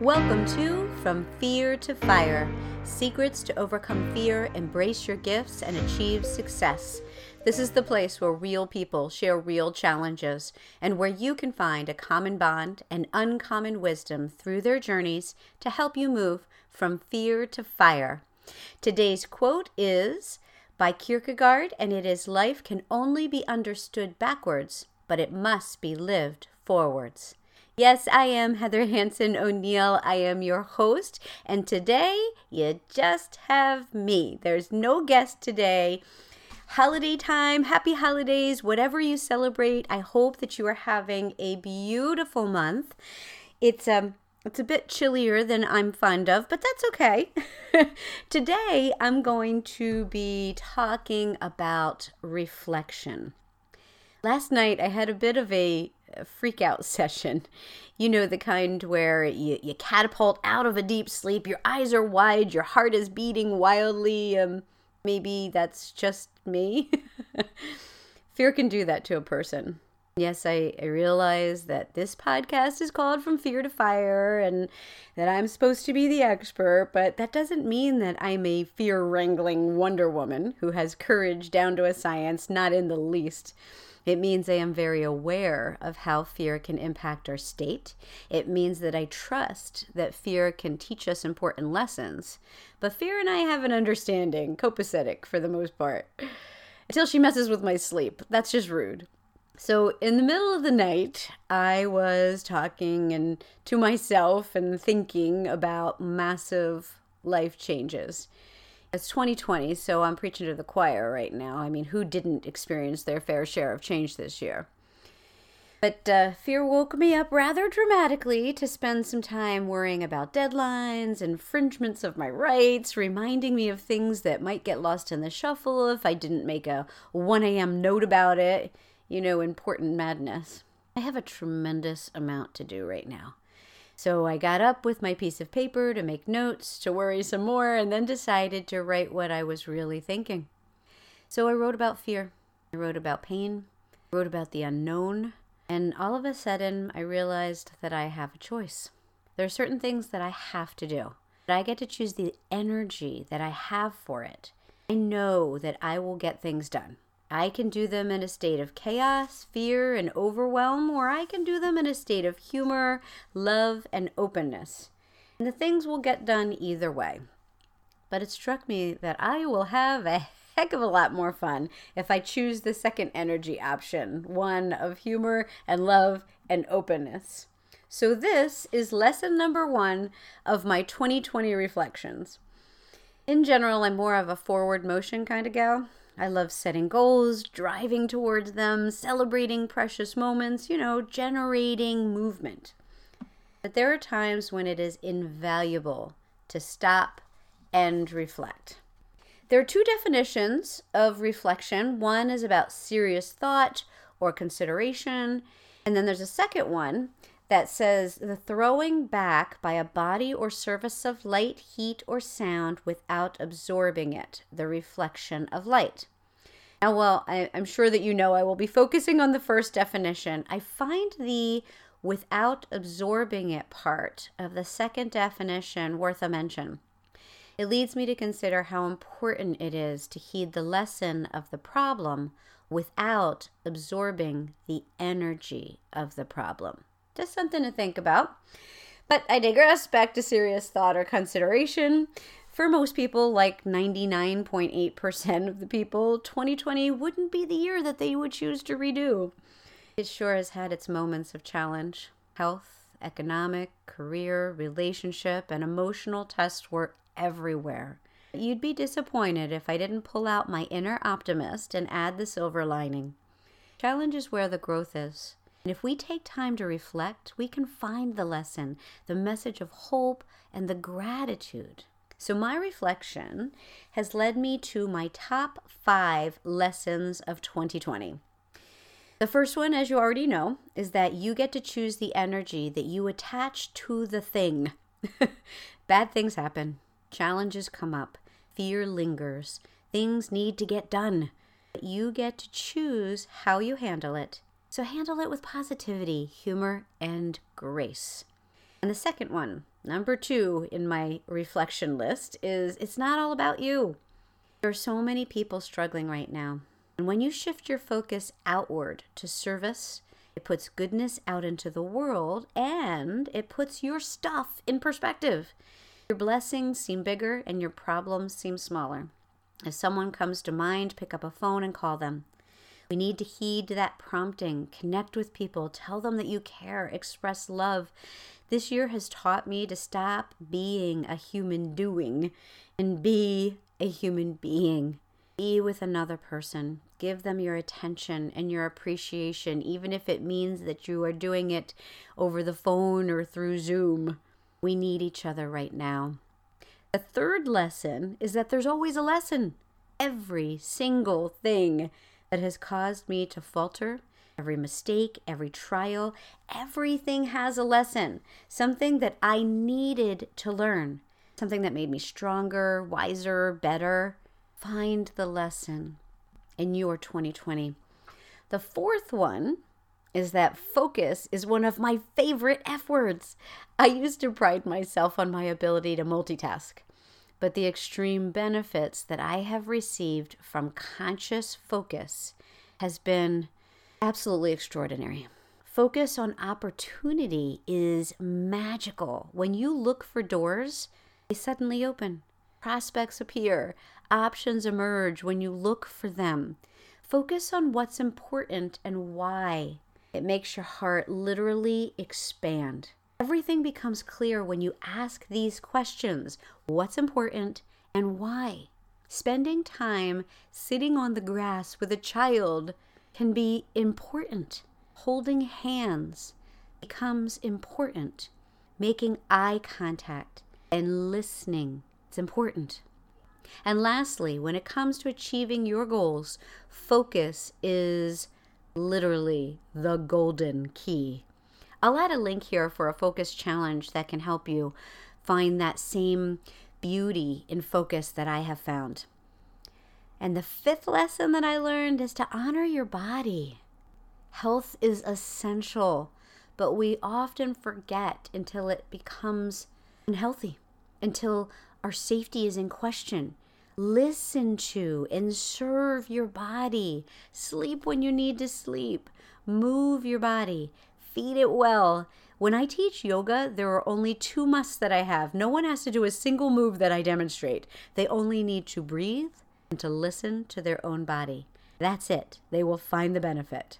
Welcome to From Fear to Fire Secrets to Overcome Fear, Embrace Your Gifts, and Achieve Success. This is the place where real people share real challenges and where you can find a common bond and uncommon wisdom through their journeys to help you move from fear to fire. Today's quote is by Kierkegaard, and it is Life can only be understood backwards, but it must be lived forwards. Yes, I am Heather Hanson O'Neill. I am your host, and today you just have me. There's no guest today. Holiday time, happy holidays, whatever you celebrate. I hope that you are having a beautiful month. It's um it's a bit chillier than I'm fond of, but that's okay. Today, I'm going to be talking about reflection. Last night, I had a bit of a freak out session. You know, the kind where you, you catapult out of a deep sleep, your eyes are wide, your heart is beating wildly. Um, maybe that's just me. Fear can do that to a person. Yes, I, I realize that this podcast is called From Fear to Fire and that I'm supposed to be the expert, but that doesn't mean that I'm a fear wrangling Wonder Woman who has courage down to a science, not in the least. It means I am very aware of how fear can impact our state. It means that I trust that fear can teach us important lessons. But fear and I have an understanding, copacetic for the most part. Until she messes with my sleep. That's just rude. So, in the middle of the night, I was talking and to myself and thinking about massive life changes. It's 2020, so I'm preaching to the choir right now. I mean, who didn't experience their fair share of change this year? But uh, fear woke me up rather dramatically to spend some time worrying about deadlines, infringements of my rights, reminding me of things that might get lost in the shuffle if I didn't make a 1 a.m. note about it. You know, important madness. I have a tremendous amount to do right now. So I got up with my piece of paper to make notes, to worry some more, and then decided to write what I was really thinking. So I wrote about fear. I wrote about pain. I wrote about the unknown. And all of a sudden, I realized that I have a choice. There are certain things that I have to do. But I get to choose the energy that I have for it. I know that I will get things done. I can do them in a state of chaos, fear, and overwhelm, or I can do them in a state of humor, love, and openness. And the things will get done either way. But it struck me that I will have a heck of a lot more fun if I choose the second energy option, one of humor and love and openness. So, this is lesson number one of my 2020 reflections. In general, I'm more of a forward motion kind of gal. I love setting goals, driving towards them, celebrating precious moments, you know, generating movement. But there are times when it is invaluable to stop and reflect. There are two definitions of reflection. One is about serious thought or consideration, and then there's a second one that says the throwing back by a body or surface of light, heat, or sound without absorbing it, the reflection of light. Now, well, I, am sure that you know I will be focusing on the first definition. I find the without absorbing it part of the second definition worth a mention. It leads me to consider how important it is to heed the lesson of the problem without absorbing the energy of the problem. Just something to think about. But I digress back to serious thought or consideration. For most people, like 99.8% of the people, 2020 wouldn't be the year that they would choose to redo. It sure has had its moments of challenge. Health, economic, career, relationship, and emotional tests were everywhere. You'd be disappointed if I didn't pull out my inner optimist and add the silver lining. Challenge is where the growth is. And if we take time to reflect, we can find the lesson, the message of hope, and the gratitude. So, my reflection has led me to my top five lessons of 2020. The first one, as you already know, is that you get to choose the energy that you attach to the thing. Bad things happen, challenges come up, fear lingers, things need to get done. You get to choose how you handle it so handle it with positivity, humor, and grace. And the second one, Number two in my reflection list is it's not all about you. There are so many people struggling right now. And when you shift your focus outward to service, it puts goodness out into the world and it puts your stuff in perspective. Your blessings seem bigger and your problems seem smaller. If someone comes to mind, pick up a phone and call them. We need to heed that prompting, connect with people, tell them that you care, express love. This year has taught me to stop being a human doing and be a human being. Be with another person. Give them your attention and your appreciation, even if it means that you are doing it over the phone or through Zoom. We need each other right now. The third lesson is that there's always a lesson. Every single thing that has caused me to falter, every mistake, every trial, everything has a lesson, something that I needed to learn, something that made me stronger, wiser, better. Find the lesson in your 2020. The fourth one is that focus is one of my favorite F words. I used to pride myself on my ability to multitask, but the extreme benefits that I have received from conscious focus has been absolutely extraordinary. Focus on opportunity is magical. When you look for doors, they suddenly open. Prospects appear, options emerge when you look for them. Focus on what's important and why. It makes your heart literally expand. Everything becomes clear when you ask these questions what's important and why. Spending time sitting on the grass with a child can be important. Holding hands becomes important. Making eye contact and listening, it's important. And lastly, when it comes to achieving your goals, focus is literally the golden key. I'll add a link here for a focus challenge that can help you find that same beauty in focus that I have found. And the fifth lesson that I learned is to honor your body. Health is essential, but we often forget until it becomes unhealthy, until our safety is in question. Listen to and serve your body. Sleep when you need to sleep. Move your body. Feed it well. When I teach yoga, there are only two musts that I have. No one has to do a single move that I demonstrate. They only need to breathe and to listen to their own body. That's it. They will find the benefit.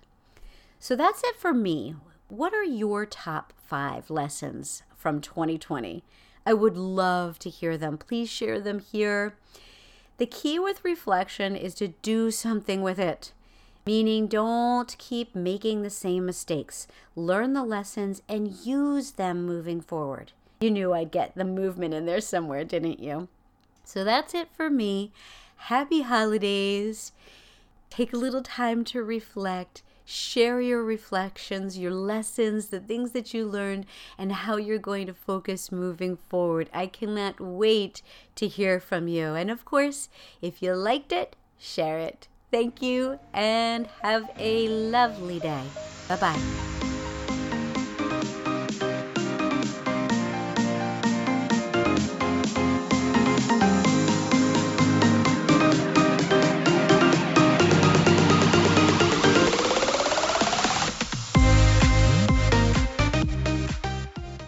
So that's it for me. What are your top five lessons from 2020? I would love to hear them. Please share them here. The key with reflection is to do something with it, meaning don't keep making the same mistakes. Learn the lessons and use them moving forward. You knew I'd get the movement in there somewhere, didn't you? So that's it for me. Happy holidays. Take a little time to reflect Share your reflections, your lessons, the things that you learned, and how you're going to focus moving forward. I cannot wait to hear from you. And of course, if you liked it, share it. Thank you and have a lovely day. Bye bye.